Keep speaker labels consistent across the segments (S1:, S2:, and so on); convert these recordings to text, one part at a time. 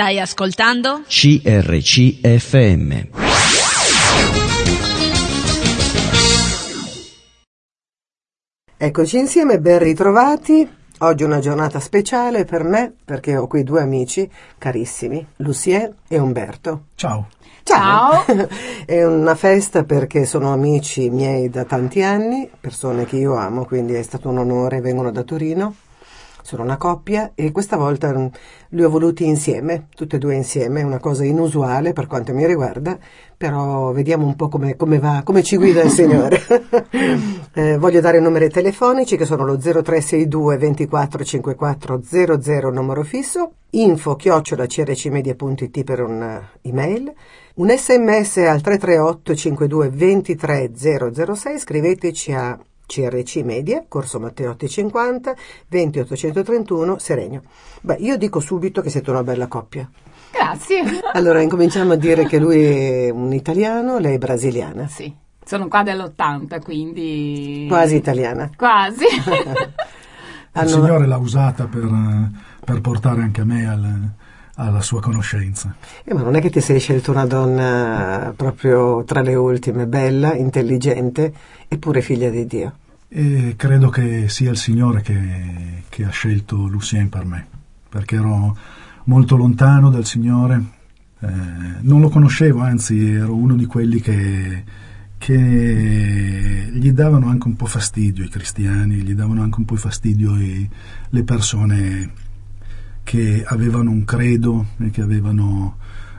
S1: Stai ascoltando?
S2: CRCFM.
S3: Eccoci insieme, ben ritrovati. Oggi è una giornata speciale per me perché ho qui due amici carissimi, Lucien e Umberto.
S4: Ciao.
S3: Ciao! è una festa perché sono amici miei da tanti anni, persone che io amo, quindi è stato un onore, vengono da Torino sono una coppia e questa volta mm, li ho voluti insieme, tutti e due insieme, è una cosa inusuale per quanto mi riguarda, però vediamo un po' come, come va, come ci guida il Signore. eh, voglio dare i numeri telefonici che sono lo 0362 24 54 00 numero fisso, info chiocciola crcmedia.it per un'email, uh, un sms al 338 52 23 006, scriveteci a CRC Media, Corso Matteotti 50, 20831, Serenio. Beh, io dico subito che siete una bella coppia.
S5: Grazie.
S3: Allora, incominciamo a dire che lui è un italiano, lei è brasiliana.
S5: Sì, sono qua dell'80, quindi...
S3: Quasi italiana.
S5: Quasi.
S4: Il Signore l'ha usata per, per portare anche me al, alla sua conoscenza.
S3: Eh, ma non è che ti sei scelto una donna proprio tra le ultime, bella, intelligente, eppure figlia di Dio?
S4: E credo che sia il Signore che, che ha scelto Lucien per me, perché ero molto lontano dal Signore, eh, non lo conoscevo, anzi ero uno di quelli che, che gli davano anche un po' fastidio i cristiani, gli davano anche un po' fastidio i, le persone che avevano un credo e che avevano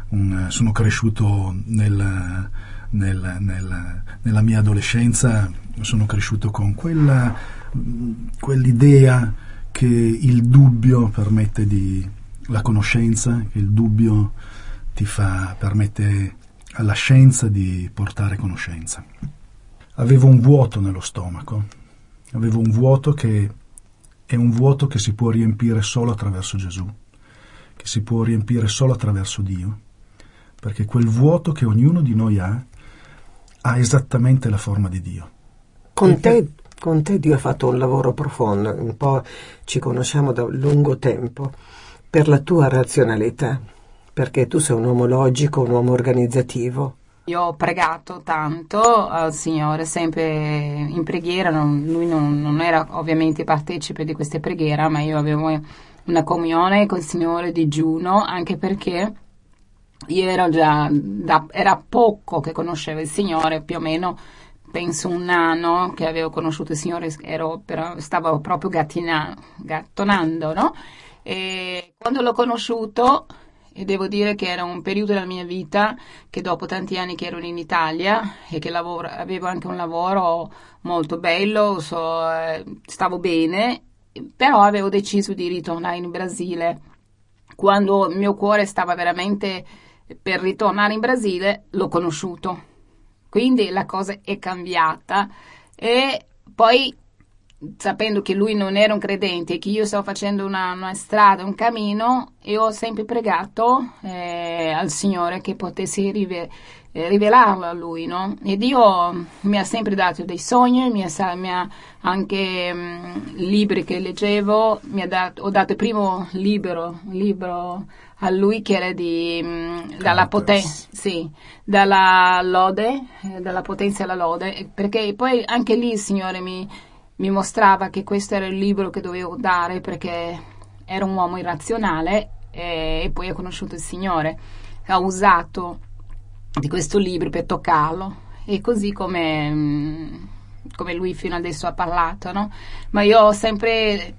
S4: un, sono cresciuto nel, nel, nel, nella mia adolescenza, sono cresciuto con quella, quell'idea che il dubbio permette di la conoscenza, che il dubbio ti fa, permette alla scienza di portare conoscenza. Avevo un vuoto nello stomaco, avevo un vuoto che è un vuoto che si può riempire solo attraverso Gesù, che si può riempire solo attraverso Dio, perché quel vuoto che ognuno di noi ha ha esattamente la forma di Dio.
S3: Con te, con te Dio ha fatto un lavoro profondo, un po' ci conosciamo da lungo tempo, per la tua razionalità, perché tu sei un uomo logico, un uomo organizzativo,
S5: io ho pregato tanto al Signore, sempre in preghiera, non, lui non, non, era ovviamente partecipe di queste preghiere, ma io avevo una comunione con il Signore digiuno, anche perché io ero già, da, era poco che conoscevo il Signore, più o meno penso un anno che avevo conosciuto il Signore, ero, però, stavo proprio gattina, gattonando, no? E quando l'ho conosciuto e devo dire che era un periodo della mia vita che dopo tanti anni che ero in Italia e che lavoro, avevo anche un lavoro molto bello, so, eh, stavo bene, però avevo deciso di ritornare in Brasile. Quando il mio cuore stava veramente per ritornare in Brasile, l'ho conosciuto. Quindi la cosa è cambiata e poi sapendo che lui non era un credente e che io stavo facendo una, una strada, un cammino, io ho sempre pregato eh, al Signore che potessi rive, eh, rivelarlo a lui, no? E Dio mi ha sempre dato dei sogni, mi ha, mi ha anche mh, mm, libri che leggevo, mi ha dato, ho dato il primo libro, libro a lui che era di, mh, mm, dalla potenza, sì, dalla lode, eh, dalla potenza alla lode, perché poi anche lì il Signore mi mi mostrava che questo era il libro che dovevo dare perché era un uomo irrazionale e, e poi ha conosciuto il Signore. Ha usato di questo libro per toccarlo e così come, mm, come lui fino adesso ha parlato, no? Ma io ho sempre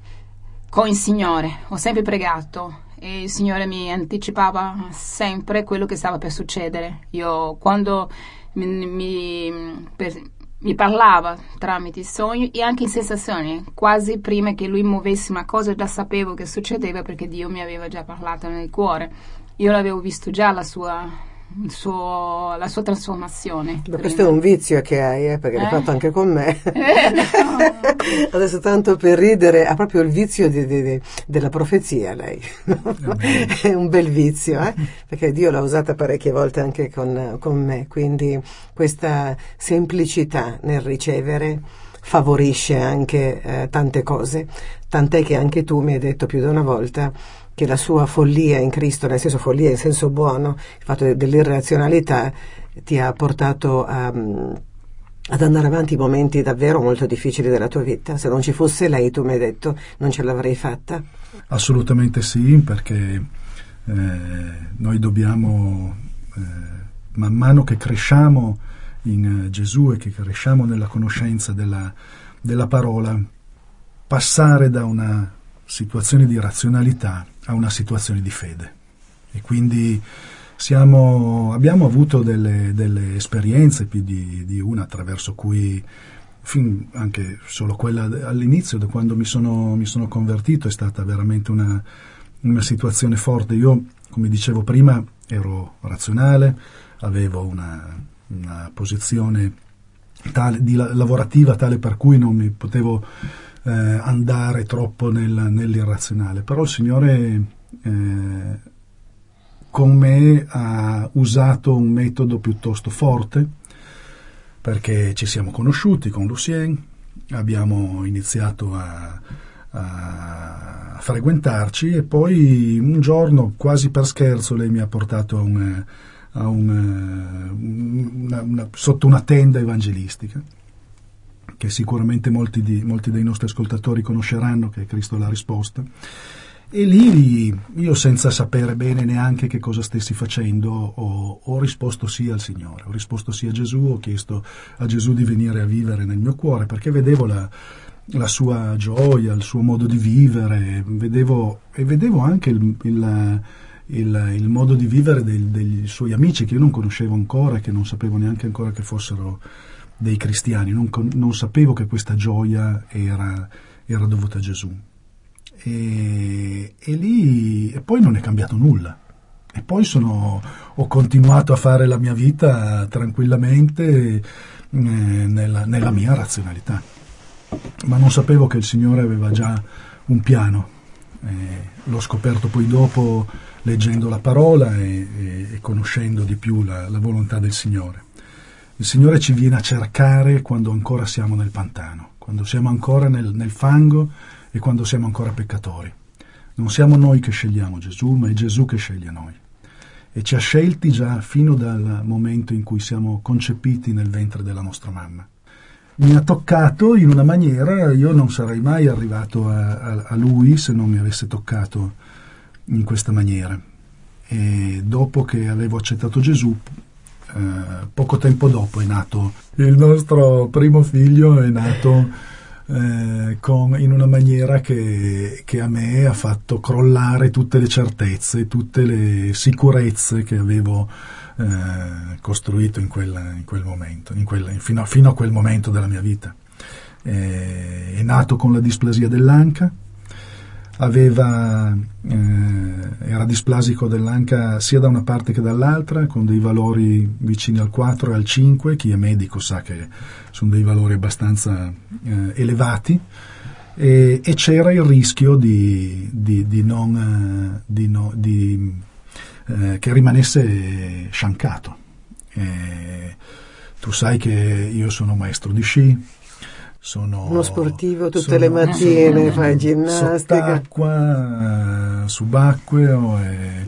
S5: con il Signore, ho sempre pregato e il Signore mi anticipava sempre quello che stava per succedere. Io quando mi, mi, per, mi parlava tramite i sogni e anche in sensazioni, quasi prima che lui muovesse una cosa già sapevo che succedeva perché Dio mi aveva già parlato nel cuore. Io l'avevo visto già la sua, suo, la sua trasformazione.
S3: Beh, questo è un vizio che hai, eh, perché eh? l'hai fatto anche con me. Eh, no. Adesso tanto per ridere, ha proprio il vizio di, di, di, della profezia lei. è un bel vizio, eh? perché Dio l'ha usata parecchie volte anche con, con me, quindi questa semplicità nel ricevere favorisce anche eh, tante cose, tant'è che anche tu mi hai detto più di una volta che la sua follia in Cristo, nel senso follia in senso buono, il fatto dell'irrazionalità ti ha portato a, ad andare avanti in momenti davvero molto difficili della tua vita. Se non ci fosse lei, tu mi hai detto, non ce l'avrei fatta?
S4: Assolutamente sì, perché eh, noi dobbiamo, eh, man mano che cresciamo in Gesù e che cresciamo nella conoscenza della, della parola, passare da una situazione di razionalità a una situazione di fede. E quindi siamo, abbiamo avuto delle, delle esperienze, più di, di, una, attraverso cui, anche solo quella all'inizio, da quando mi sono, mi sono convertito, è stata veramente una, una situazione forte. Io, come dicevo prima, ero razionale, avevo una, una posizione tale, di, lavorativa tale per cui non mi potevo eh, andare troppo nel, nell'irrazionale, però il Signore eh, con me ha usato un metodo piuttosto forte perché ci siamo conosciuti con Lucien, abbiamo iniziato a, a frequentarci e poi un giorno quasi per scherzo lei mi ha portato a un, a un, una, una, sotto una tenda evangelistica che sicuramente molti, di, molti dei nostri ascoltatori conosceranno, che è Cristo la risposta. E lì io senza sapere bene neanche che cosa stessi facendo ho, ho, risposto sì al Signore, ho risposto sì a Gesù, ho chiesto a Gesù di venire a vivere nel mio cuore perché vedevo la, la sua gioia, il suo modo di vivere, vedevo, e vedevo anche il, il, il, il modo di vivere dei, dei suoi amici che io non conoscevo ancora, che non sapevo neanche ancora che fossero dei cristiani, non, non sapevo che questa gioia era, era dovuta a Gesù. E, e, lì e poi non è cambiato nulla. E poi sono, ho continuato a fare la mia vita tranquillamente eh, nella, nella, mia razionalità. Ma non sapevo che il Signore aveva già un piano. Eh, l'ho scoperto poi dopo leggendo la parola e, e, conoscendo di più la, la volontà del Signore. Il Signore ci viene a cercare quando ancora siamo nel pantano, quando siamo ancora nel, nel fango e quando siamo ancora peccatori. Non siamo noi che scegliamo Gesù, ma è Gesù che sceglie noi. E ci ha scelti già fino dal momento in cui siamo concepiti nel ventre della nostra mamma. Mi ha toccato in una maniera, io non sarei mai arrivato a, a, a lui se non mi avesse toccato in questa maniera. E dopo che avevo accettato Gesù, eh, poco tempo dopo è nato il nostro primo figlio, è nato eh, con, in una maniera che, che, a me ha fatto crollare tutte le certezze, tutte le sicurezze che avevo eh, costruito in, quella, in, quel momento, in quella, fino, fino, a, quel momento della mia vita. Eh, è nato con la displasia dell'anca, aveva, eh, era displasico dell'anca sia da una parte che dall'altra, con dei valori vicini al 4 e al 5, chi è medico sa che sono dei valori abbastanza eh, elevati, e, e, c'era il rischio di, di, di non, eh, di no, eh, che rimanesse sciancato. tu sai che io sono maestro di sci, sono
S3: uno sportivo tutte sono, le mattine, fai ginnastica.
S4: Sott'acqua, eh, subacqueo e,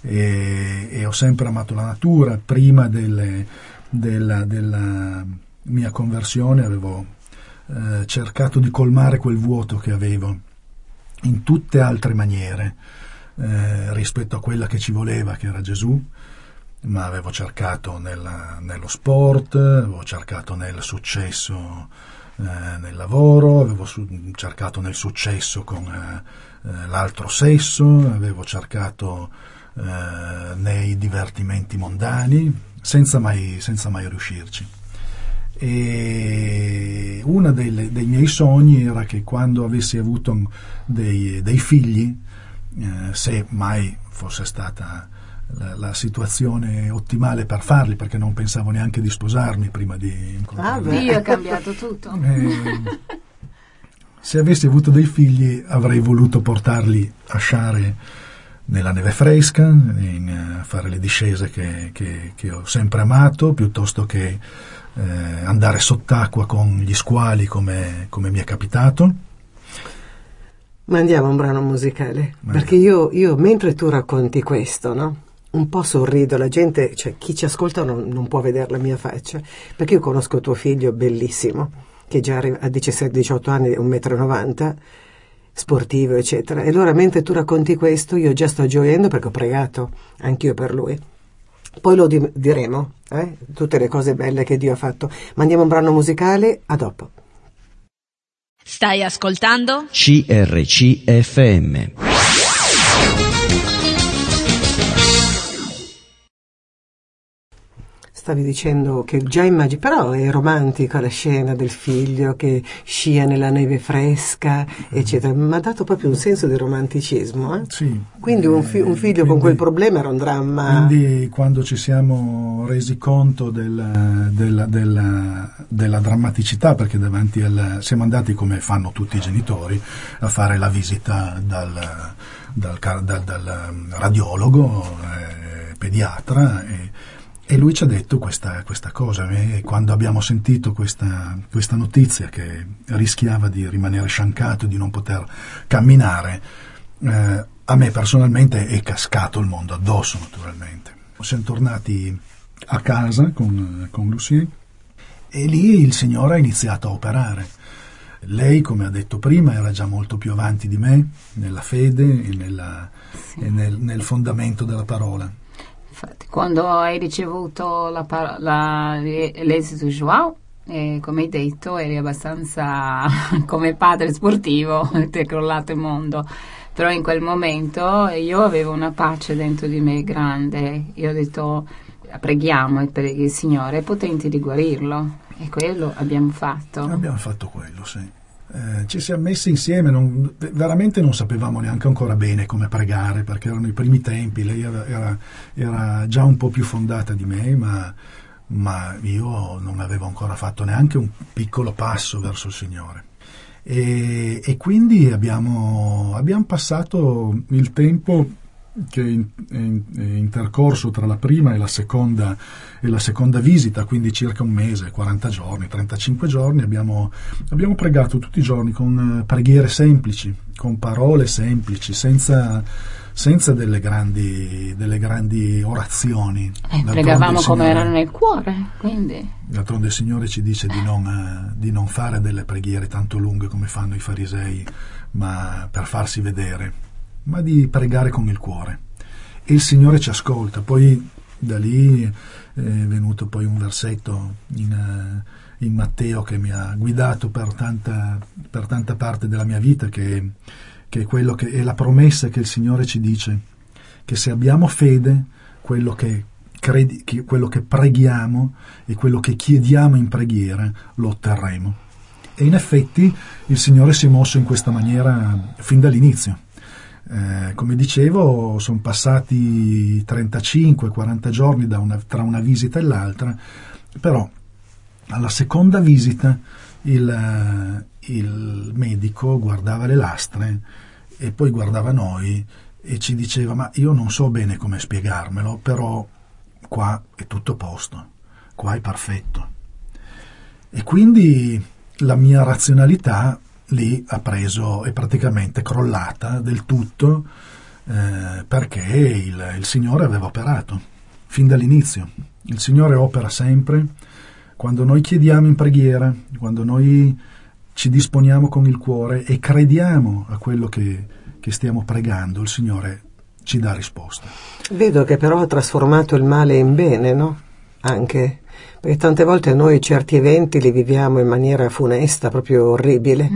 S4: e, e, ho sempre amato la natura. Prima delle, della, della, mia conversione avevo eh, cercato di colmare quel vuoto che avevo in tutte altre maniere eh, rispetto a quella che ci voleva, che era Gesù ma avevo cercato nella, nello sport, avevo cercato nel successo eh, nel lavoro, avevo su- cercato nel successo con eh, eh, l'altro sesso, avevo cercato eh, nei divertimenti mondani, senza mai, senza mai riuscirci. E uno dei, miei sogni era che quando avessi avuto dei, dei figli, eh, se mai fosse stata la, la, situazione ottimale per farli perché non pensavo neanche di sposarmi prima di
S5: incontrarli. Ah, Dio ha cambiato tutto.
S4: Eh, se avessi avuto dei figli avrei voluto portarli a sciare nella neve fresca, in, uh, fare le discese che, che, che, ho sempre amato, piuttosto che eh, andare sott'acqua con gli squali come, come mi è capitato
S3: Mandiamo un brano musicale,
S4: Vai.
S3: perché io, io, mentre tu racconti questo, no? Un po' sorrido, la gente, cioè chi ci ascolta non, non può vedere la mia faccia, perché io conosco tuo figlio bellissimo, che già arri- a 17-18 anni è 1,90 m, sportivo, eccetera. E allora mentre tu racconti questo, io già sto gioendo perché ho pregato anch'io per lui. Poi lo di- diremo, eh? tutte le cose belle che Dio ha fatto. Mandiamo un brano musicale, a dopo.
S1: Stai ascoltando?
S2: CRCFM.
S3: Stavi dicendo che già immagini, però è romantica la scena del figlio che scia nella neve fresca, eccetera. Mi ha dato proprio un senso di romanticismo. Eh?
S4: Sì.
S3: Quindi un, fi- un figlio
S4: Eh,
S3: con quel
S4: quindi-
S3: problema era un dramma.
S4: Quindi quando ci siamo resi conto del- della, della- della drammaticità, perché davanti al, siamo andati come fanno tutti i genitori a fare la visita dal, dal dal- dal, um, radiologo, eh, pediatra, e, e lui ci ha detto questa, questa cosa. E quando abbiamo sentito questa, questa notizia che rischiava di rimanere sciancato, di non poter camminare, eh, a me personalmente è cascato il mondo addosso, naturalmente. Siamo tornati a casa con, con Lucien e lì il Signore ha iniziato a operare. Lei, come ha detto prima, era già molto più avanti di me nella fede e, nella- e nel, nel fondamento della parola.
S5: Infatti, quando hai ricevuto l'esito Joao, eh, come hai detto, eri abbastanza come padre sportivo, ti è crollato il mondo. Però in quel momento io avevo una pace dentro di me grande. Io ho detto, preghiamo preghi il Signore, è potente di guarirlo. E quello abbiamo fatto.
S4: Abbiamo fatto quello, sì. Eh, ci siamo messi insieme, non- veramente non sapevamo neanche ancora bene come pregare perché erano i primi tempi, lei era, era- era già un po' più fondata di me, ma, ma io non avevo ancora fatto neanche un piccolo passo verso il Signore. E, e quindi abbiamo, abbiamo passato il tempo che è, in- è in- è intercorso tra la prima e la seconda e la seconda visita, quindi circa un mese, 40 giorni, 35 giorni, abbiamo, abbiamo pregato tutti i giorni con eh, preghiere semplici, con parole semplici, senza, senza delle, grandi, delle grandi orazioni.
S5: Eh, pregavamo come era nel cuore, quindi.
S4: D'altronde il Signore ci dice di non, eh, di non fare delle preghiere tanto lunghe come fanno i farisei, ma per farsi vedere, ma di pregare con il cuore. E il Signore ci ascolta. Poi da lì eh, è venuto poi un versetto in, eh, in Matteo che mi ha guidato per tanta, per tanta parte della mia vita, che, che è, che è la promessa che il Signore ci dice, che se abbiamo fede, quello che, credi, che- quello che preghiamo e quello che chiediamo in preghiera lo otterremo. E in effetti il Signore si è mosso in questa maniera fin dall'inizio. Eh, come dicevo, sono passati 35-40 giorni una- tra una visita e l'altra, però alla seconda visita il, eh, il medico guardava le lastre e poi guardava noi e ci diceva ma io non so bene come spiegarmelo, però qua è tutto a posto, qua è perfetto. E quindi la mia razionalità lì ha preso, è praticamente crollata del tutto eh, perché il, il Signore aveva operato fin dall'inizio. Il Signore opera sempre quando noi chiediamo in preghiera, quando noi ci disponiamo con il cuore e crediamo a quello che, che stiamo pregando, il Signore ci dà risposta.
S3: Vedo che però ha trasformato il male in bene, no? Anche perché tante volte noi certi eventi li viviamo in maniera funesta, proprio orribile.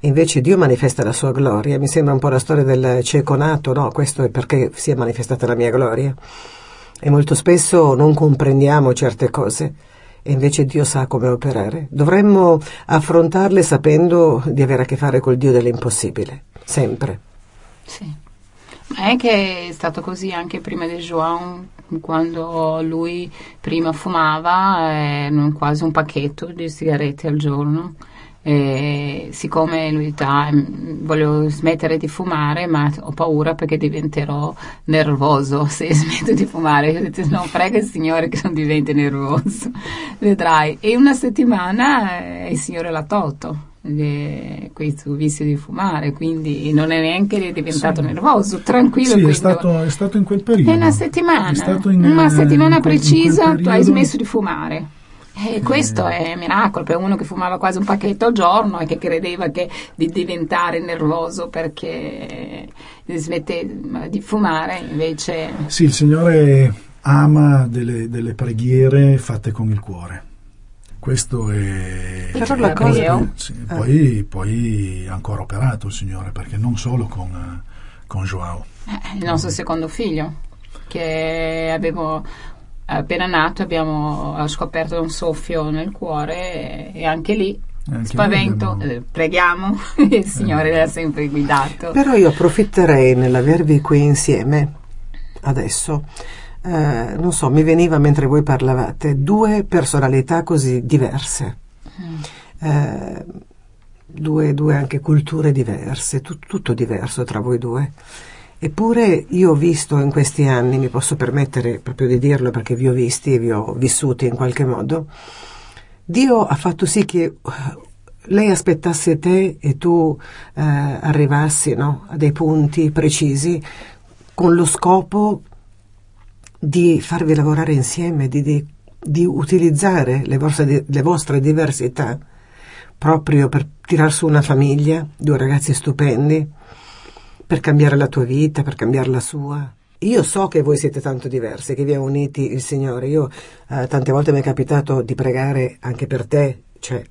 S3: E invece Dio manifesta la sua gloria. Mi sembra un po' la storia del cieco nato, no? Questo è perché si è manifestata la mia gloria. E molto spesso non comprendiamo certe cose e invece Dio sa come operare. Dovremmo affrontarle sapendo di avere a che fare col Dio dell'impossibile, sempre.
S5: Sì. Ma è che è stato così anche prima di João, quando lui prima fumava eh, quasi un pacchetto di sigarette al giorno. E siccome lui dà, voglio smettere di fumare, ma ho paura perché diventerò nervoso se smetto di fumare. Io ho detto, no, prega il Signore che non diventi nervoso, vedrai. E una settimana eh, il Signore l'ha tolto. Di questo vizio di fumare, quindi non è neanche diventato sì. nervoso, tranquillo.
S4: Sì, è stato, è stato, in quel periodo.
S5: È una settimana, in, una settimana in precisa periodo... tu hai smesso di fumare. E eh. questo è un miracolo per uno che fumava quasi un pacchetto al giorno e che credeva che di diventare nervoso perché smette di fumare, invece...
S4: Sì, il Signore ama delle, delle preghiere fatte con il cuore questo è
S3: però la cosa
S4: sì, ah. poi, poi ancora operato il Signore perché non solo con, con Joao
S5: eh, il nostro secondo figlio che avevo appena nato abbiamo scoperto un soffio nel cuore e, anche lì anche spavento, abbiamo... eh, preghiamo, il Signore eh. l'ha sempre guidato.
S3: Però io approfitterei nell'avervi qui insieme adesso eh, non so, mi veniva mentre voi parlavate, due personalità così diverse, mm. eh, due, due, anche culture diverse, tu, tutto diverso tra voi due. Eppure io ho visto in questi anni, mi posso permettere proprio di dirlo perché vi ho visti e vi ho vissuti in qualche modo, Dio ha fatto sì che eh, lei aspettasse te e tu eh, arrivassi no, a dei punti precisi con lo scopo di farvi lavorare insieme, di, di, di utilizzare le vostre, le vostre diversità proprio per tirar su una famiglia, due ragazzi stupendi, per cambiare la tua vita, per cambiare la sua. Io so che voi siete tanto diversi, che vi ha uniti il Signore. Io eh, tante volte mi è capitato di pregare anche per te, cioè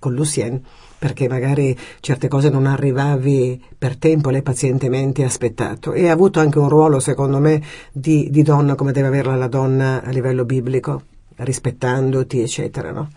S3: con Lucien, perché magari certe cose non arrivavi per tempo, lei pazientemente aspettato e ha avuto anche un ruolo, secondo me, di, di donna come deve averla la donna a livello biblico, rispettandoti, eccetera, no?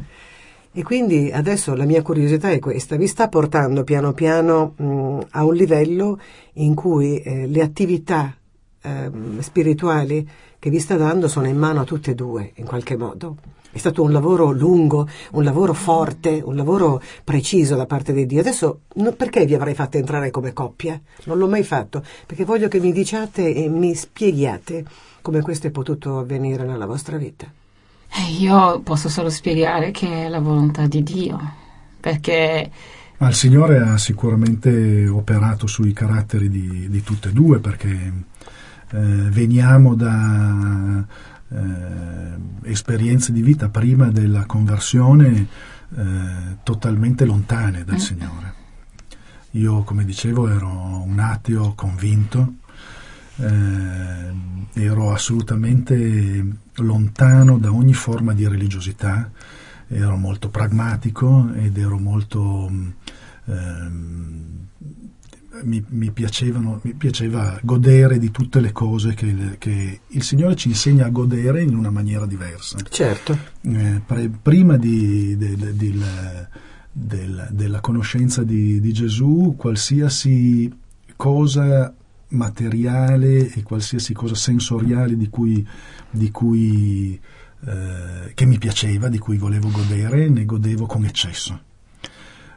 S3: E quindi adesso la mia curiosità è questa, vi sta portando piano piano mh, a un livello in cui eh, le attività eh, spirituali che vi sta dando sono in mano a tutte e due, in qualche modo. È stato un lavoro lungo, un lavoro forte, un lavoro preciso da parte di Dio. Adesso no, perché vi avrei fatto entrare come coppia? Non l'ho mai fatto, perché voglio che mi diciate e mi spieghiate come questo è potuto avvenire nella vostra vita.
S5: Eh, io posso solo spiegare che è la volontà di Dio, perché...
S4: Ma il Signore ha sicuramente operato sui caratteri di, di tutte e due, perché eh, veniamo da eh, esperienze di vita prima della conversione eh, totalmente lontane dal mm. Signore. Io, come dicevo, ero un ateo convinto, eh, ero assolutamente lontano da ogni forma di religiosità, ero molto pragmatico ed ero molto eh, mi, mi, mi, piaceva godere di tutte le cose che, che, il Signore ci insegna a godere in una maniera diversa.
S3: Certo.
S4: Eh, pre, prima di, de, de, de, del, della conoscenza di, di, Gesù, qualsiasi cosa materiale e qualsiasi cosa sensoriale di cui, di cui eh, che mi piaceva, di cui volevo godere, ne godevo con eccesso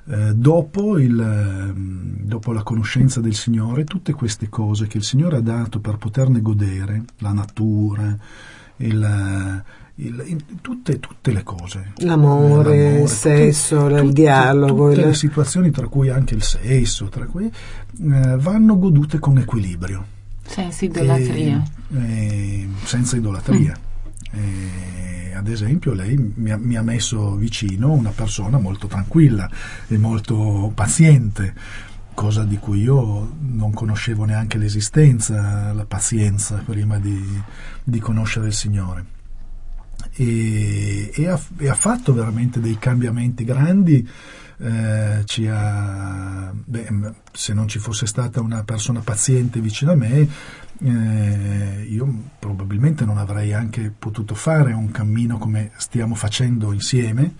S4: eh, dopo, il, ehm, dopo, la conoscenza del Signore, tutte queste cose che il Signore ha dato per poterne godere, la natura, il, il, tutte, tutte, le cose.
S3: L'amore, l'amore il sesso, tutte, il dialogo.
S4: Tutte il... le situazioni, tra cui anche il sesso, tra cui, eh, vanno godute con equilibrio.
S5: Senza idolatria.
S4: E, e, senza idolatria. Mm. E, ad esempio lei mi ha, mi ha, messo vicino una persona molto tranquilla e molto paziente, cosa di cui io non conoscevo neanche l'esistenza, la pazienza prima di, di conoscere il Signore. E, e, ha, e, ha, fatto veramente dei cambiamenti grandi. Eh, ha, beh, se non ci fosse stata una persona paziente vicino a me, eh, io probabilmente non avrei anche potuto fare un cammino come stiamo facendo insieme,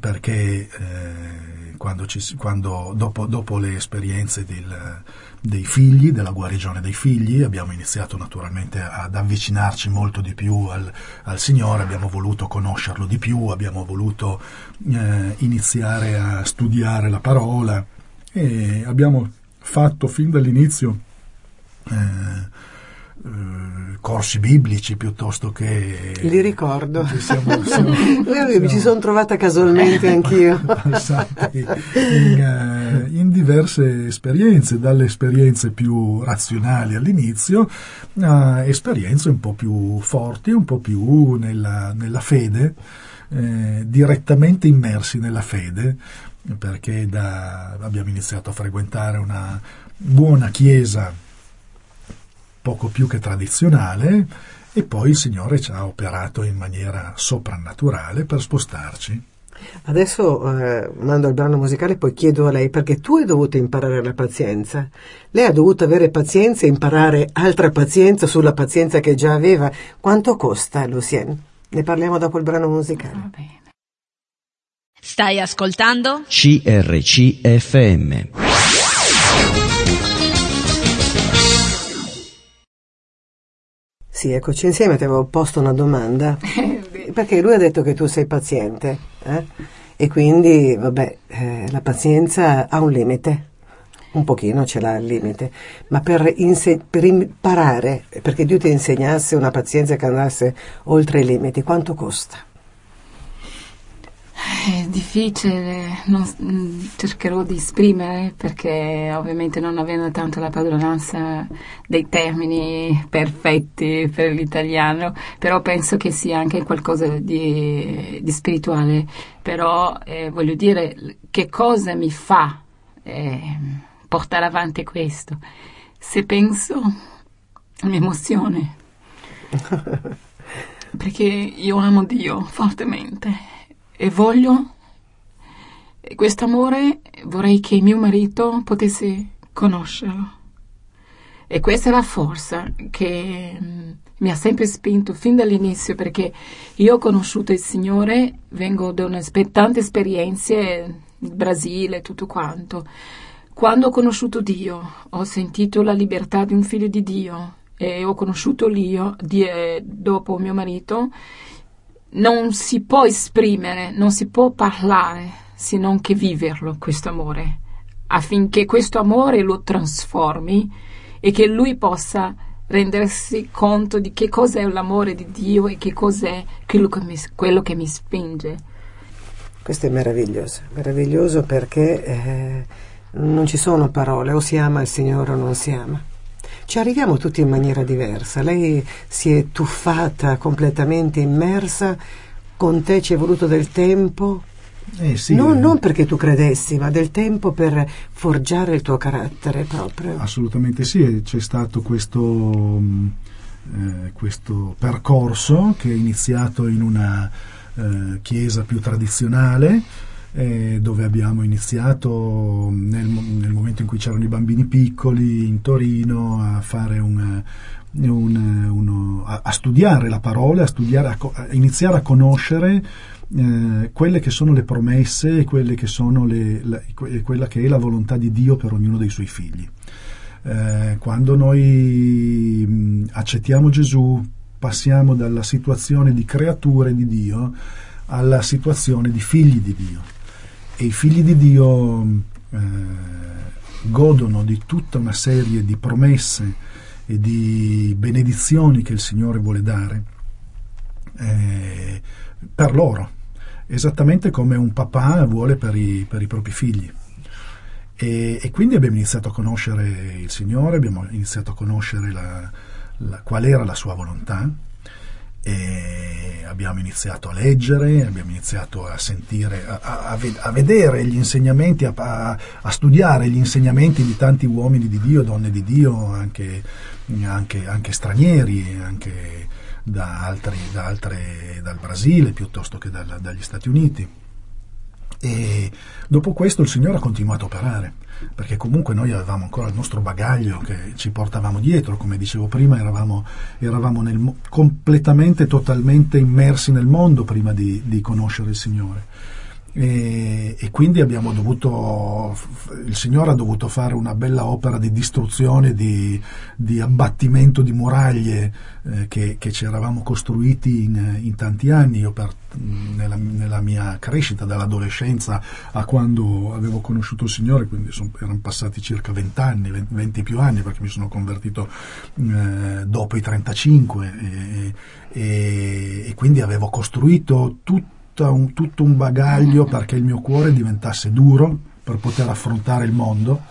S4: perché eh, quando ci, quando, dopo, dopo, le esperienze del, dei figli, della guarigione dei figli, abbiamo iniziato naturalmente ad avvicinarci molto di più al, al Signore, abbiamo voluto conoscerlo di più, abbiamo voluto eh, iniziare a studiare la parola e abbiamo fatto fin dall'inizio eh, eh, corsi biblici piuttosto che...
S3: Li ricordo.
S4: Siamo, siamo,
S3: mi ci sono trovata casualmente anch'io.
S4: In, uh, in, diverse esperienze, dalle esperienze più razionali all'inizio a esperienze un po' più forti, un po' più nella, nella fede, eh, direttamente immersi nella fede, perché da, abbiamo iniziato a frequentare una buona chiesa poco più che tradizionale e poi il Signore ci ha operato in maniera soprannaturale per spostarci.
S3: Adesso eh, mando il brano musicale, poi chiedo a lei perché tu hai dovuto imparare la pazienza. Lei ha dovuto avere pazienza e imparare altra pazienza sulla pazienza che già aveva. Quanto costa, Lucien? Ne parliamo dopo il brano musicale.
S1: Stai ascoltando?
S2: CRCFM.
S3: Sì, eccoci insieme, ti avevo posto una domanda, perché lui ha detto che tu sei paziente eh? e quindi, vabbè, eh, la pazienza ha un limite, un pochino ce l'ha il limite, ma per, inse- per imparare, perché Dio ti insegnasse una pazienza che andasse oltre i limiti, quanto costa?
S5: È difficile, non, mm, cercherò di esprimere perché ovviamente non avendo tanto la padronanza dei termini perfetti per l'italiano, però penso che sia anche qualcosa di, di spirituale. Però eh, voglio dire che cosa mi fa eh, portare avanti questo? Se penso mi emozione, perché io amo Dio fortemente e voglio questo amore vorrei che mio marito potesse conoscerlo. E questa è la forza che mm, mi ha sempre spinto fin dall'inizio perché io ho conosciuto il Signore, vengo da tante esperienze, il Brasile, tutto quanto. Quando ho conosciuto Dio, ho sentito la libertà di un figlio di Dio e ho conosciuto Dio di, eh, dopo mio marito non si può esprimere, non si può parlare se non che viverlo questo amore, affinché questo amore lo trasformi e che lui possa rendersi conto di che cos'è l'amore di Dio e che cos'è quello che mi, quello che mi spinge.
S3: Questo è meraviglioso, meraviglioso perché eh, non ci sono parole, o si ama il Signore o non si ama. Ci arriviamo tutti in maniera diversa. Lei si è tuffata completamente immersa, con te ci è voluto del tempo.
S4: Eh sì,
S3: non,
S4: eh.
S3: non, perché tu credessi, ma del tempo per forgiare il tuo carattere proprio.
S4: Assolutamente sì, c'è stato questo, mm, eh, questo percorso che è iniziato in una eh, chiesa più tradizionale eh, dove abbiamo iniziato nel, nel, momento in cui c'erano i bambini piccoli in Torino a fare un, un, uno, a, a, studiare la parola, a, studiare, a, a iniziare a conoscere eh, quelle che sono le promesse e quelle che sono le, la, quella che è la volontà di Dio per ognuno dei suoi figli. Eh, quando noi accettiamo Gesù, passiamo dalla situazione di creature di Dio alla situazione di figli di Dio e i figli di Dio eh, godono di tutta una serie di promesse e di benedizioni che il Signore vuole dare eh, per loro, esattamente come un papà vuole per i, per i propri figli. E, e, quindi abbiamo iniziato a conoscere il Signore, abbiamo iniziato a conoscere la, la, qual era la sua volontà e abbiamo iniziato a leggere, abbiamo iniziato a sentire, a, a, a vedere gli insegnamenti, a, a, studiare gli insegnamenti di tanti uomini di Dio, donne di Dio, anche, anche, anche stranieri, anche da altri, da altre, dal Brasile piuttosto che dal, dagli Stati Uniti. E dopo questo il Signore ha continuato a operare perché comunque noi avevamo ancora il nostro bagaglio che ci portavamo dietro, come dicevo prima, eravamo, eravamo nel, completamente, totalmente immersi nel mondo prima di, di conoscere il Signore. E, e, quindi abbiamo dovuto, il Signore ha dovuto fare una bella opera di distruzione, di, di abbattimento di muraglie eh, che, che, ci eravamo costruiti in, in tanti anni. Io per, nella, nella, mia crescita, dall'adolescenza a quando avevo conosciuto il Signore, quindi son, erano passati circa 20 anni, 20, 20, più anni, perché mi sono convertito eh, dopo i 35 e, e, e quindi avevo costruito tutto un, tutto un bagaglio perché il mio cuore diventasse duro per poter affrontare il mondo,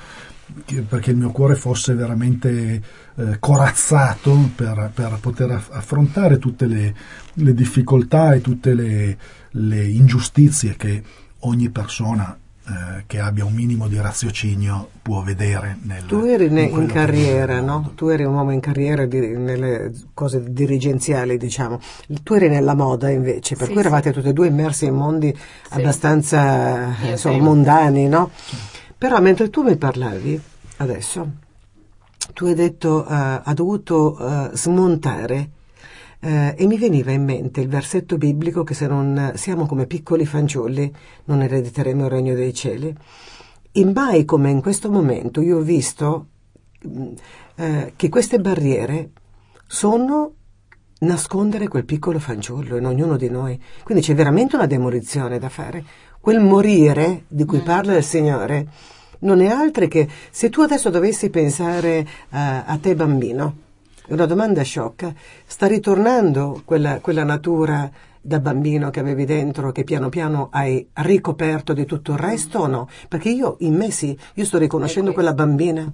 S4: perché il mio cuore fosse veramente eh, corazzato per, per, poter affrontare tutte le, le difficoltà e tutte le, le ingiustizie che ogni persona eh, che abbia un minimo di raziocinio può vedere nel
S3: Tu eri in, in carriera, no? Tu eri un uomo in carriera di, nelle cose dirigenziali, diciamo. Tu eri nella moda invece, per sì, cui eravate sì. tutti e due immersi in mondi sì. abbastanza insomma, mondani, no? Però mentre tu mi parlavi adesso, tu hai detto uh, ha dovuto uh, smontare eh, e mi veniva in mente il versetto biblico che se non siamo come piccoli fanciulli non erediteremo il regno dei cieli. E mai come in questo momento io ho visto mm, eh, che queste barriere sono nascondere quel piccolo fanciullo in ognuno di noi. Quindi c'è veramente una demolizione da fare. Quel morire di cui mm. parla il Signore non è altro che se tu adesso dovessi pensare uh, a te bambino, una domanda sciocca, sta ritornando quella, quella natura da bambino che avevi dentro, che piano piano hai ricoperto di tutto il resto o no? Perché io in me sì, io sto riconoscendo quella bambina.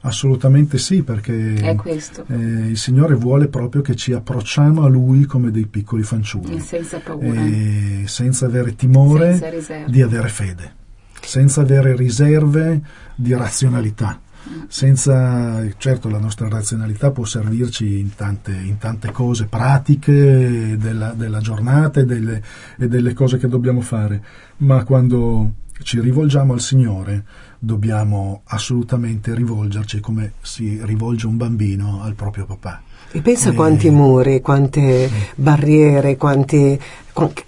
S4: Assolutamente sì, perché eh, il Signore vuole proprio che ci approcciamo a Lui come dei piccoli fanciulli.
S5: senza paura.
S4: E senza avere timore senza di avere fede, senza avere riserve di razionalità senza, certo la nostra razionalità può servirci in tante, in tante cose pratiche della, della giornata e delle, e delle cose che dobbiamo fare, ma quando ci rivolgiamo al Signore dobbiamo assolutamente rivolgerci come si rivolge un bambino al proprio papà.
S3: E pensa e... quanti muri, quante barriere, quanti,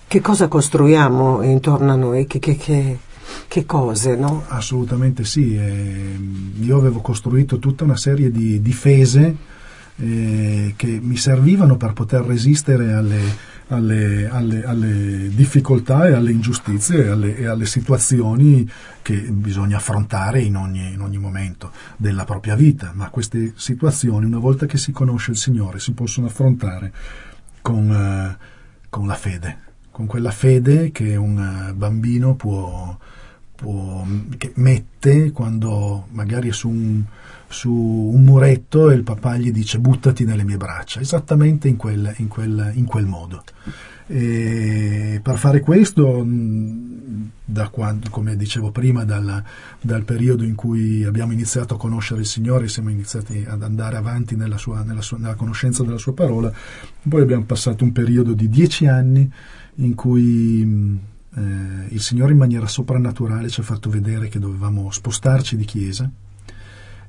S3: che cosa costruiamo intorno a noi, che, che, che che cose, no?
S4: Assolutamente sì. Eh, io avevo costruito tutta una serie di difese eh, che mi servivano per poter resistere alle, alle, alle, alle difficoltà e alle ingiustizie e alle, e alle, situazioni che bisogna affrontare in ogni, in ogni momento della propria vita. Ma queste situazioni, una volta che si conosce il Signore, si possono affrontare con, eh, con la fede, con quella fede che un bambino può può, che mette quando magari è su un, su un, muretto e il papà gli dice buttati nelle mie braccia, esattamente in quel, in quel, in quel modo. E per fare questo, quando, come dicevo prima, dal, dal, periodo in cui abbiamo iniziato a conoscere il Signore, siamo iniziati ad andare avanti nella, sua, nella, sua, nella conoscenza della Sua parola, poi abbiamo passato un periodo di dieci anni in cui eh, il Signore in maniera soprannaturale ci ha fatto vedere che dovevamo spostarci di chiesa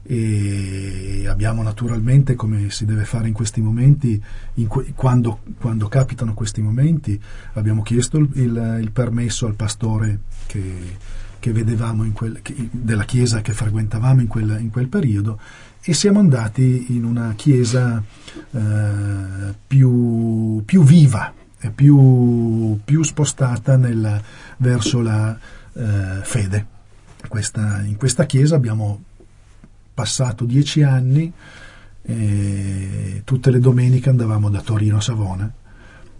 S4: e abbiamo naturalmente, come si deve fare in questi momenti, in que- quando, quando, capitano questi momenti, abbiamo chiesto il, il, il permesso al pastore che, che vedevamo quel, che, della chiesa che frequentavamo in quel, in quel, periodo e siamo andati in una chiesa eh, più, più viva, più, più spostata nella, verso la eh, fede. Questa, in questa chiesa abbiamo passato dieci anni e tutte le domeniche andavamo da Torino a Savona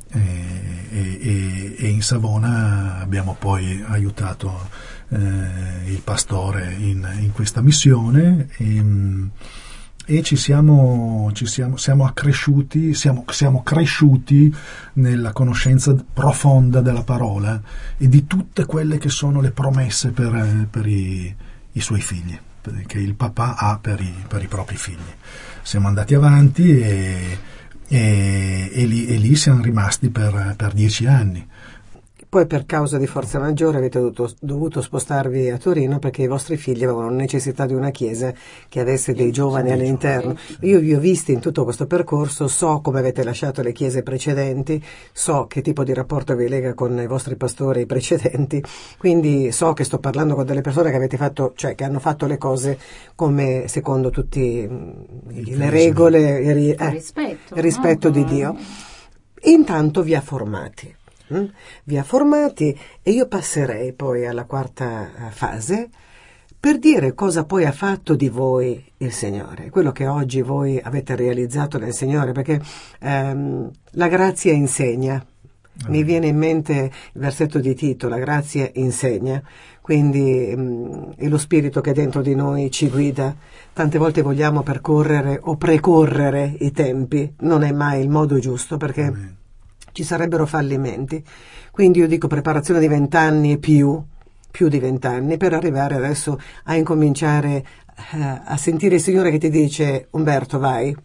S4: e, e, e in Savona abbiamo poi aiutato eh, il pastore in, in questa missione e, e ci siamo, ci siamo, siamo accresciuti, siamo, siamo, cresciuti nella conoscenza profonda della parola e di tutte quelle che sono le promesse per, per i, i, suoi figli, che il papà ha per i, per i propri figli. Siamo andati avanti e, e, e, lì, e lì, siamo rimasti per, per dieci anni.
S3: Poi per causa di forza maggiore avete dovuto, dovuto spostarvi a Torino perché i vostri figli avevano necessità di una chiesa che avesse dei giovani all'interno. Io vi ho visti in tutto questo percorso, so come avete lasciato le chiese precedenti, so che tipo di rapporto vi lega con i vostri pastori precedenti, quindi so che sto parlando con delle persone che avete fatto, cioè che hanno fatto le cose come secondo tutte le regole, il, eh,
S5: rispetto,
S3: il rispetto
S5: no?
S3: di Dio. Intanto vi ha formati. Hm? Vi ha formati e io passerei poi alla quarta eh, fase per dire cosa poi ha fatto di voi il Signore, quello che oggi voi avete realizzato nel Signore, perché ehm, la grazia insegna. Mi viene in mente il versetto di Tito, la grazia insegna, quindi mh, è lo spirito che dentro di noi ci guida. Tante volte vogliamo percorrere o precorrere i tempi, non è mai il modo giusto perché
S4: Amen.
S3: Ci sarebbero fallimenti. Quindi io dico preparazione di vent'anni e più, più di vent'anni, per arrivare adesso a incominciare eh, a sentire il Signore che ti dice Umberto vai,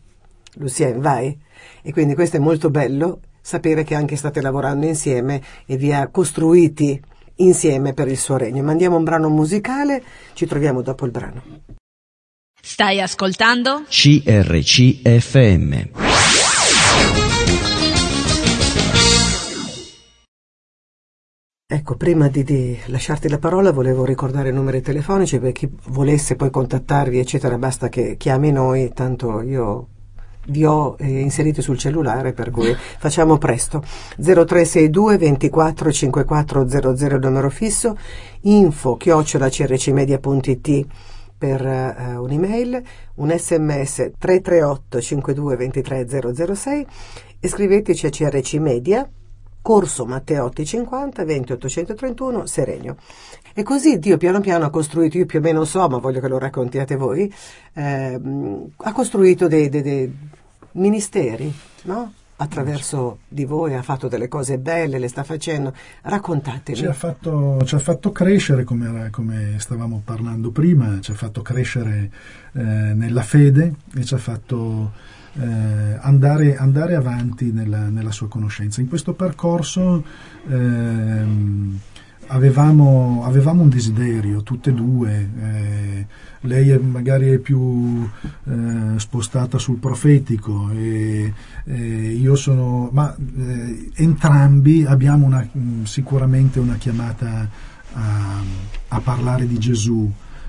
S3: Lucien vai. E quindi questo è molto bello, sapere che anche state lavorando insieme e vi ha costruiti insieme per il suo regno. Mandiamo un brano musicale, ci troviamo dopo il brano.
S1: Stai ascoltando?
S2: CRCFM.
S3: Ecco, prima di, di lasciarti la parola volevo ricordare i numeri telefonici per chi volesse poi contattarvi, eccetera, basta che chiami noi, tanto io vi ho eh, inseriti sul cellulare, per cui facciamo presto. 0362 24 54 00 il numero fisso, info chiocciola crcmedia.it per eh, un'email, un sms 338 52 23 006 e scriveteci a CRC Media, Corso Matteotti 50 20 831 Serenio. E così Dio piano piano ha costruito, io più o meno so, ma voglio che lo raccontiate voi, ehm, ha costruito dei, dei- dei ministeri, no? Attraverso di voi ha fatto delle cose belle, le sta facendo. Raccontatemi.
S4: Ci ha, fatto, ci ha fatto crescere, come, era- come stavamo parlando prima, ci ha fatto crescere eh, nella fede e ci ha fatto eh, andare, andare avanti nella, nella sua conoscenza. In questo percorso ehm, avevamo, avevamo un desiderio, tutte e due. eh, lei è- magari è più eh, spostata sul profetico e io sono, ma eh, entrambi abbiamo una- mh, sicuramente una chiamata a, a parlare di Gesù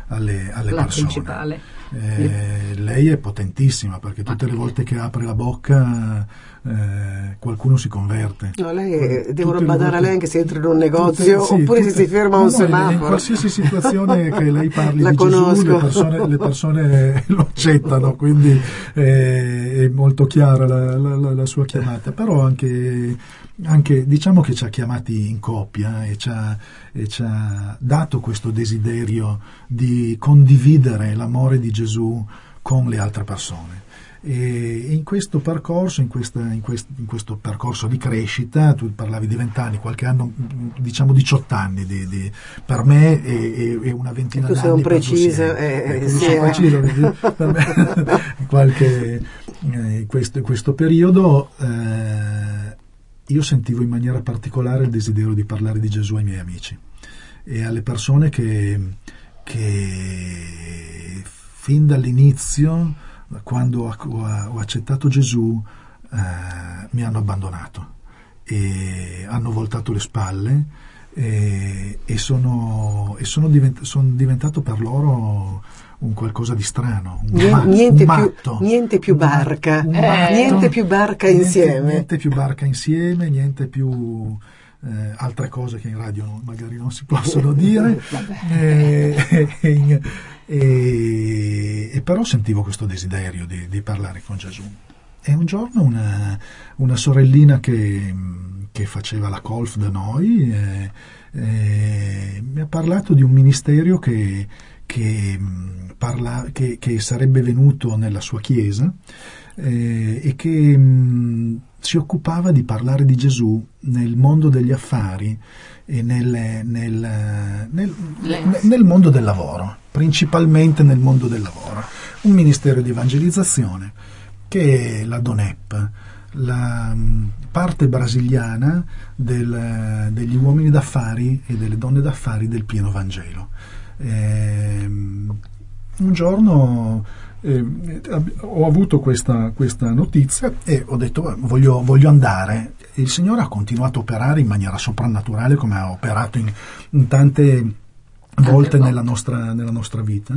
S4: alle, alle
S5: La
S4: persone.
S5: principale.
S4: Eh, lei è potentissima perché tutte le volte che apre la bocca eh, qualcuno si converte.
S3: No, lei
S4: Tutte
S3: devono badare a
S4: volte-
S3: lei anche se entra in un negozio
S4: Tutte- sì,
S3: oppure se
S4: tutte-
S3: si ferma a un
S4: no, in- In
S3: semaforo.
S4: qualsiasi situazione che lei parli
S3: La
S4: di Gesù,
S3: conosco.
S4: le persone, le persone lo accettano, quindi eh, è molto chiara la, la- la- la sua chiamata. Però anche, anche diciamo che ci ha chiamati in coppia e ci ha, e ci ha dato questo desiderio di condividere l'amore di Gesù con le altre persone. E in questo percorso, in, questa- in quest- in questo percorso di crescita, tu parlavi di vent'anni, qualche anno, diciamo 18 anni di- di- per me e, e- e una ventina d'anni per
S3: preciso,
S4: Luciano.
S3: eh,
S4: Ecco,
S3: sì,
S4: sono
S3: eh.
S4: preciso, per me qualche, eh, questo, questo periodo eh, io sentivo in maniera particolare il desiderio di parlare di Gesù ai miei amici e alle persone che, che fin dall'inizio, da quando ho, accettato Gesù, eh, mi hanno abbandonato e hanno voltato le spalle e, e sono, e sono divent- son diventato per loro un qualcosa di strano, un,
S3: Nien-
S4: ma-
S3: niente,
S4: un
S3: più,
S4: matto.
S3: niente più
S4: Un ma-
S3: barca,
S4: un
S5: Eh,
S4: matto.
S3: niente più barca
S4: Niente-
S3: insieme.
S4: Niente più barca insieme, niente più eh, altre cose che in radio magari non si possono dire. Eh, e, e- e però sentivo questo desiderio di, di parlare con Gesù. E un giorno una, una sorellina che, che faceva la colf da noi eh, eh, mi ha parlato di un ministero che, che, mh, parla- che- che sarebbe venuto nella sua chiesa eh, e che mh, si occupava di parlare di Gesù nel mondo degli affari e nel, nel- nel- nel mondo del lavoro, principalmente nel mondo del lavoro. Un ministero di evangelizzazione che è la DONEP, la, mh, parte brasiliana del, degli uomini d'affari e delle donne d'affari del pieno Vangelo. Eh, un giorno eh, ho avuto questa, questa, notizia e ho detto voglio, voglio, andare. Il Signore ha continuato a operare in maniera soprannaturale come ha operato in, in tante volte nella nostra, nella nostra vita.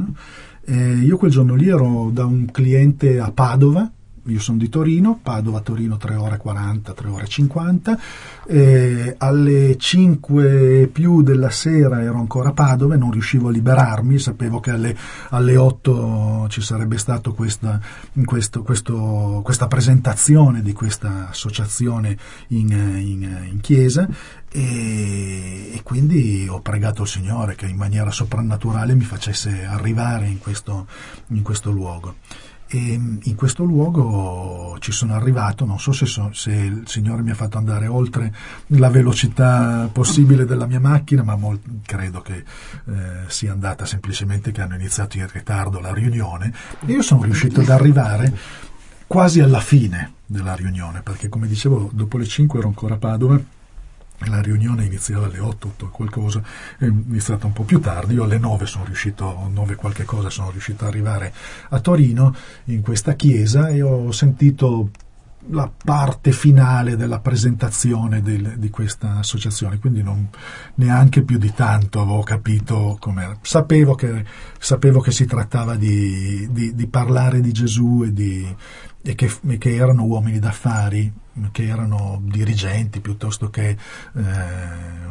S4: Eh, io quel giorno lì ero da un cliente a Padova io sono di Torino, Padova-Torino 3 ore 40, 3 ore 50, eh, alle 5 più della sera ero ancora a Padova e non riuscivo a liberarmi, sapevo che alle, alle 8 ci sarebbe stata questa, questa, presentazione di questa associazione in, in, in chiesa. E, e, quindi ho pregato il Signore che in maniera soprannaturale mi facesse arrivare in questo, in questo luogo. E in questo luogo ci sono arrivato, non so se, so, se, il Signore mi ha fatto andare oltre la velocità possibile della mia macchina, ma molt, credo che eh, sia andata semplicemente che hanno iniziato in ritardo la riunione. E io sono riuscito ad arrivare quasi alla fine della riunione, perché come dicevo dopo le 5 ero ancora a Padova la riunione iniziava alle 8, 8 qualcosa, è iniziata un po' più tardi, io alle 9 sono riuscito, 9 qualche cosa, sono riuscito ad arrivare a Torino in questa chiesa e ho sentito la parte finale della presentazione del, di questa associazione, quindi non, neanche più di tanto avevo capito come sapevo che, sapevo che si trattava di, di, di parlare di Gesù e, di, e, che, e che erano uomini d'affari che erano dirigenti piuttosto che eh,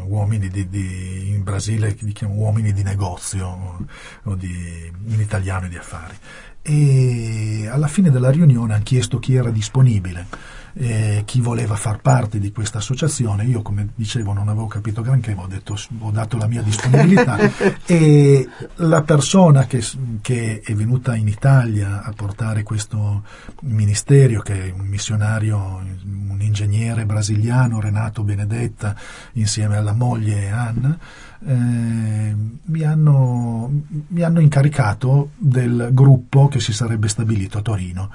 S4: uomini di, di, in Brasile li chiamano uomini di negozio o, di, in italiano di affari. E alla fine della riunione hanno chiesto chi era disponibile eh, chi voleva far parte di questa associazione. Io, come dicevo, non avevo capito granché, ma ho, detto, ho dato la mia disponibilità e la persona che, che, è venuta in Italia a portare questo ministero, che è un missionario, un ingegnere brasiliano, Renato Benedetta, insieme alla moglie Anna, eh, mi, hanno, mi hanno incaricato del gruppo che si sarebbe stabilito a Torino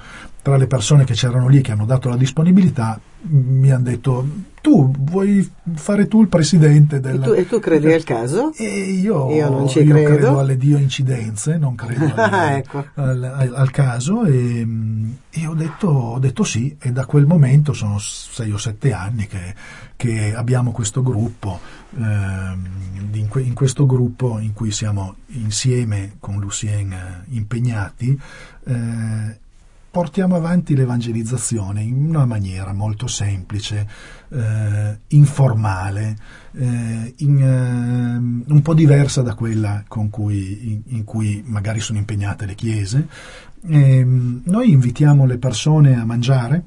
S4: tra le persone che c'erano lì che hanno dato la disponibilità mi hanno detto tu vuoi fare tu il presidente del...
S3: E tu, e tu credi al caso?
S4: E io,
S3: io non ci
S4: io
S3: credo.
S4: credo alle dio incidenze, non credo alle,
S3: ecco.
S4: al, al, al, caso e, e ho, detto, ho, detto, sì e da quel momento sono sei o sette anni che, che abbiamo questo gruppo, eh, in, que, in, questo gruppo in cui siamo insieme con Lucien eh, impegnati eh, portiamo avanti l'evangelizzazione in una maniera molto semplice, eh, informale, eh, in, eh, un po' diversa da quella cui, in, in, cui magari sono impegnate le chiese. Ehm, noi invitiamo le persone a mangiare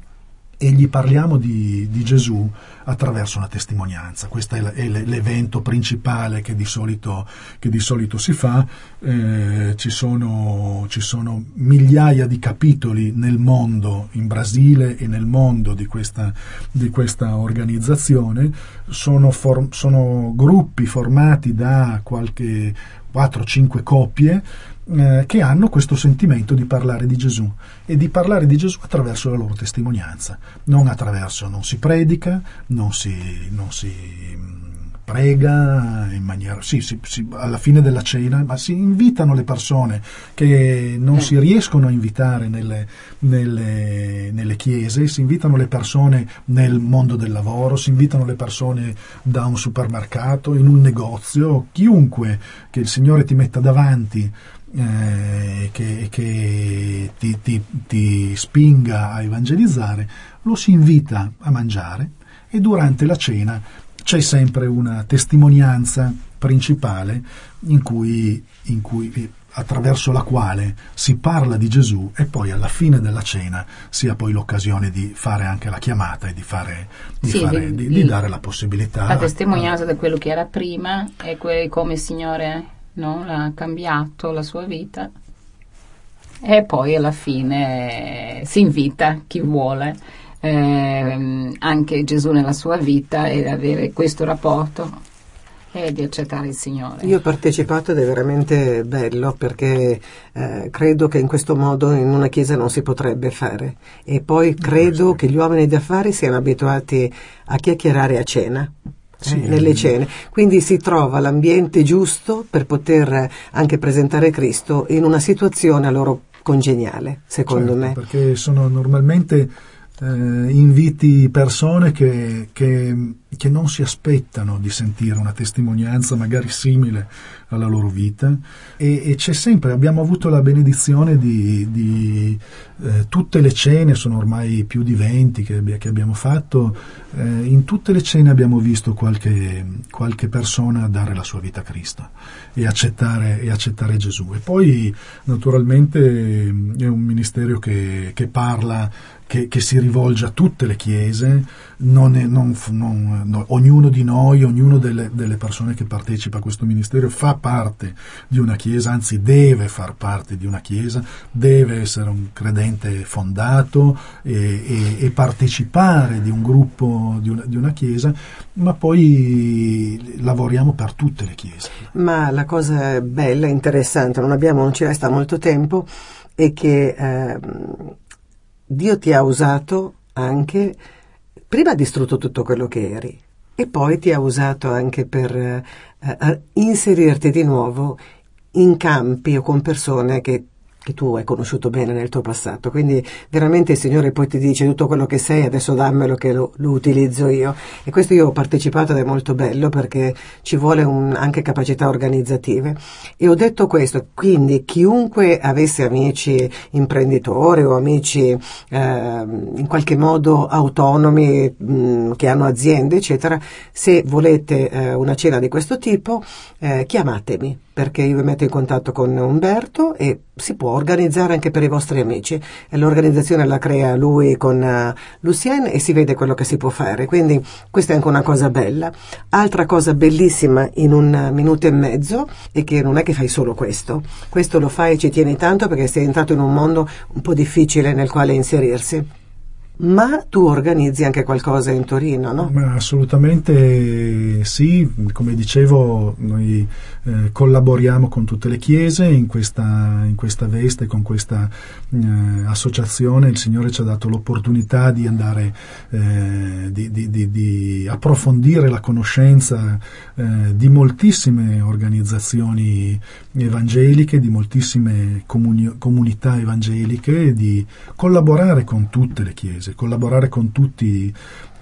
S4: e gli parliamo di, di, Gesù attraverso una testimonianza. Questo è, l'evento principale che di solito, che di solito si fa. Eh, ci, sono, ci, sono, migliaia di capitoli nel mondo, in Brasile e nel mondo di questa, di questa organizzazione. Sono, for, sono gruppi formati da qualche 4-5 coppie eh, che hanno questo sentimento di parlare di Gesù e di parlare di Gesù attraverso la loro testimonianza, non attraverso, non si predica, non si, non si mm, prega in maniera, sì, sì, sì, alla fine della cena, ma si invitano le persone che non si riescono a invitare nelle, nelle, nelle chiese, si invitano le persone nel mondo del lavoro, si invitano le persone da un supermercato, in un negozio, chiunque che il Signore ti metta davanti eh, che, che ti, ti, ti spinga a evangelizzare, lo si invita a mangiare e durante la cena c'è sempre una testimonianza principale in cui, in cui, attraverso la quale si parla di Gesù e poi alla fine della cena sia poi l'occasione di fare anche la chiamata e di, fare, di, sì, fare, di, di dare la possibilità.
S5: La testimonianza di quello che era prima e come il Signore no? ha cambiato la sua vita e poi alla fine si invita chi vuole eh, anche Gesù nella sua vita e avere questo rapporto e di accettare il Signore.
S3: Io ho partecipato ed è veramente bello perché eh, credo che in questo modo in una chiesa non si potrebbe fare e poi credo che gli uomini d'affari siano abituati a chiacchierare a cena.
S4: Sì,
S3: eh, nelle
S4: eh.
S3: cene, quindi si trova l'ambiente giusto per poter anche presentare Cristo in una situazione a loro congeniale, secondo
S4: Certo,
S3: me.
S4: Perché sono normalmente eh, inviti persone che, che- che non si aspettano di sentire una testimonianza magari simile alla loro vita e, e c'è sempre, abbiamo avuto la benedizione di, di, eh, tutte le cene, sono ormai più di 20 che, che abbiamo fatto, eh, in tutte le cene abbiamo visto qualche, qualche persona dare la sua vita a Cristo e accettare, e accettare Gesù. E poi naturalmente è un ministero che parla, che, che si rivolge a tutte le chiese, non è- non non- no- ognuno di noi, ognuno delle, delle persone che partecipa a questo ministero fa parte di una chiesa, anzi deve far parte di una chiesa, deve essere un credente fondato e, e- e partecipare di un gruppo, di una, di una chiesa, ma poi lavoriamo per tutte le chiese.
S3: Ma la cosa bella, interessante, non, abbiamo, non ci resta molto tempo, è che ehm, Dio ti ha usato anche, prima ha distrutto tutto quello che eri e poi ti ha usato anche per eh, eh, inserirti di nuovo in campi o con persone che che tu hai conosciuto bene nel tuo passato. Quindi veramente il Signore poi ti dice tutto quello che sei, adesso dammelo che lo, lo utilizzo io. E questo io ho partecipato ed è molto bello perché ci vuole un- anche capacità organizzative. E ho detto questo, quindi chiunque avesse amici imprenditori o amici eh, in qualche modo autonomi mh, che hanno aziende, eccetera, se volete eh, una cena di questo tipo, eh, chiamatemi perché io vi metto in contatto con Umberto e si può organizzare anche per i vostri amici. L'organizzazione la crea lui con eh, Lucien e si vede quello che si può fare. Quindi questa è anche una cosa bella. Altra cosa bellissima in un minuto e mezzo è che non è che fai solo questo. Questo lo fai e ci tieni tanto perché sei entrato in un mondo un po' difficile nel quale inserirsi. Ma tu organizzi anche qualcosa in Torino, no?
S4: Ma assolutamente sì, come dicevo noi eh, collaboriamo con tutte le chiese in questa, in questa veste, con questa eh, associazione, il Signore ci ha dato l'opportunità di andare, eh, di, di- di- di approfondire la conoscenza eh, di moltissime organizzazioni evangeliche, di moltissime comuni- comunità evangeliche di collaborare con tutte le chiese, collaborare con tutti,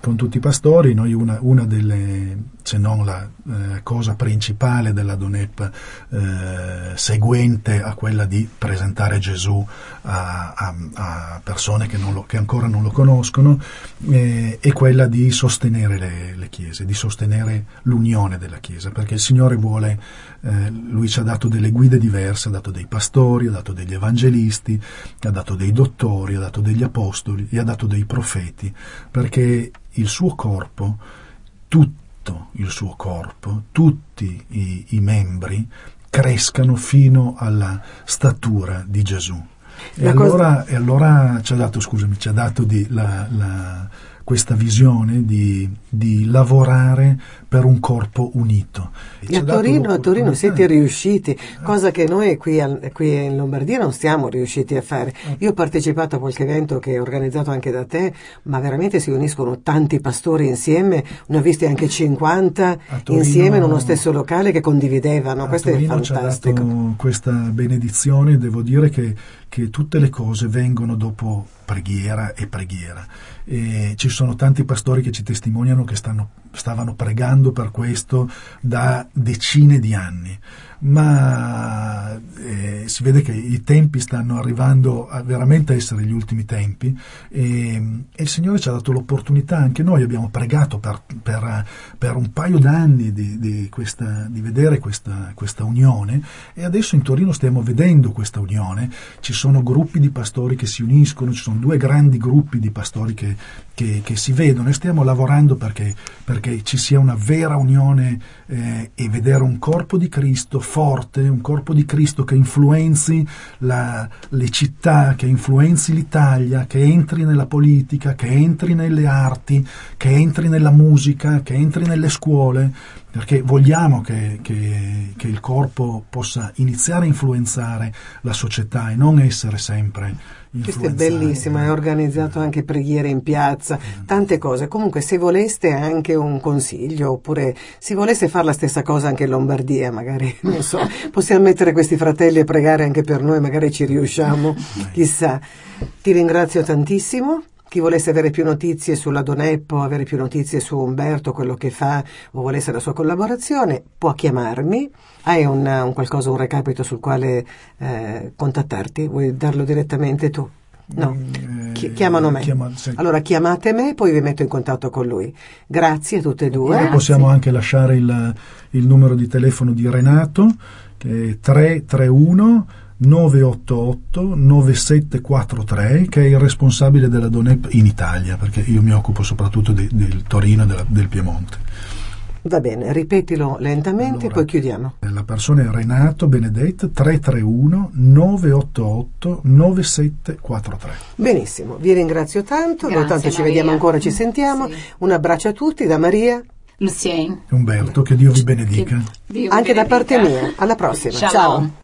S4: con tutti i pastori. Noi una, una delle, se non la eh, cosa principale della DONEP eh, seguente a quella di presentare Gesù a, a- a persone che, lo- che ancora non lo conoscono, eh, è quella di sostenere le, le chiese, di sostenere l'unione della chiesa, perché il Signore vuole, eh, Lui ci ha dato delle guide diverse, ha dato dei pastori, ha dato degli evangelisti, ha dato dei dottori, ha dato degli apostoli e ha dato dei profeti, perché il suo corpo, tutto il suo corpo, tutti i, i membri crescano fino alla statura di Gesù. E
S3: La cosa-
S4: allora, e allora ci ha dato, scusami, ci ha dato di- la- la- questa visione di, di lavorare per un corpo unito.
S3: E a Torino, a Torino siete riusciti, cosa che noi qui, al- qui in Lombardia non siamo riusciti a fare. Io ho partecipato a qualche evento che è organizzato anche da te, ma veramente si uniscono tanti pastori insieme, ne ho visti anche 50
S4: A Torino-
S3: insieme in uno stesso locale che condividevano,
S4: A
S3: questo è
S4: Torino ci ha
S3: fantastico.
S4: dato questa benedizione, devo dire che, che tutte le cose vengono dopo preghiera e preghiera. E ci sono tanti pastori che ci testimoniano che stanno- stavano pregando per questo da decine di anni, ma eh, si vede che i tempi stanno arrivando a veramente a essere gli ultimi tempi e, e il Signore ci ha dato l'opportunità, anche noi abbiamo pregato per, per- per un paio d'anni di, di questa- di vedere questa, questa unione e adesso in Torino stiamo vedendo questa unione, ci sono gruppi di pastori che si uniscono, ci sono due grandi gruppi di pastori che, che- che si vedono e stiamo lavorando perché, perché ci sia una vera unione eh, e vedere un corpo di Cristo forte, un corpo di Cristo che influenzi la, le città, che influenzi l'Italia, che entri nella politica, che entri nelle arti, che entri nella musica, che entri nelle scuole, perché vogliamo che, che, che il corpo possa iniziare a influenzare la società e non essere sempre
S3: questo è bellissimo, hai organizzato anche preghiere in piazza, tante cose. Comunque se voleste anche un consiglio oppure se voleste fare la stessa cosa anche in Lombardia, magari, non so, possiamo mettere questi fratelli a pregare anche per noi, magari ci riusciamo, chissà. Ti ringrazio tantissimo. Chi volesse avere più notizie sulla Doneppo, avere più notizie su Umberto, quello che fa, o volesse la sua collaborazione, può chiamarmi. Hai un, un qualcosa, un recapito sul quale eh, contattarti? Vuoi darlo direttamente tu? No, Chi- chiamano me.
S4: Chiama- sì.
S3: Allora chiamate me, poi vi metto in contatto con lui. Grazie a tutte e due.
S4: Poi possiamo anche lasciare il, il numero di telefono di Renato, che è 331 988 9743, che è il responsabile della Donep in Italia, perché io mi occupo soprattutto de- del Torino e della- del Piemonte.
S3: Va bene, ripetilo lentamente e
S4: Allora,
S3: poi chiudiamo.
S4: La persona è Renato Benedetto 331 988 9743.
S3: Benissimo, vi ringrazio tanto, noi
S5: Grazie,
S3: tanto ci
S5: Maria.
S3: vediamo ancora, ci sentiamo.
S5: Sì.
S3: Un abbraccio a tutti da Maria,
S5: Lucien.
S4: Umberto, che Dio vi benedica.
S5: Dio
S3: anche da
S5: benedica.
S3: parte mia. Alla prossima.
S5: Shalom.
S3: Ciao.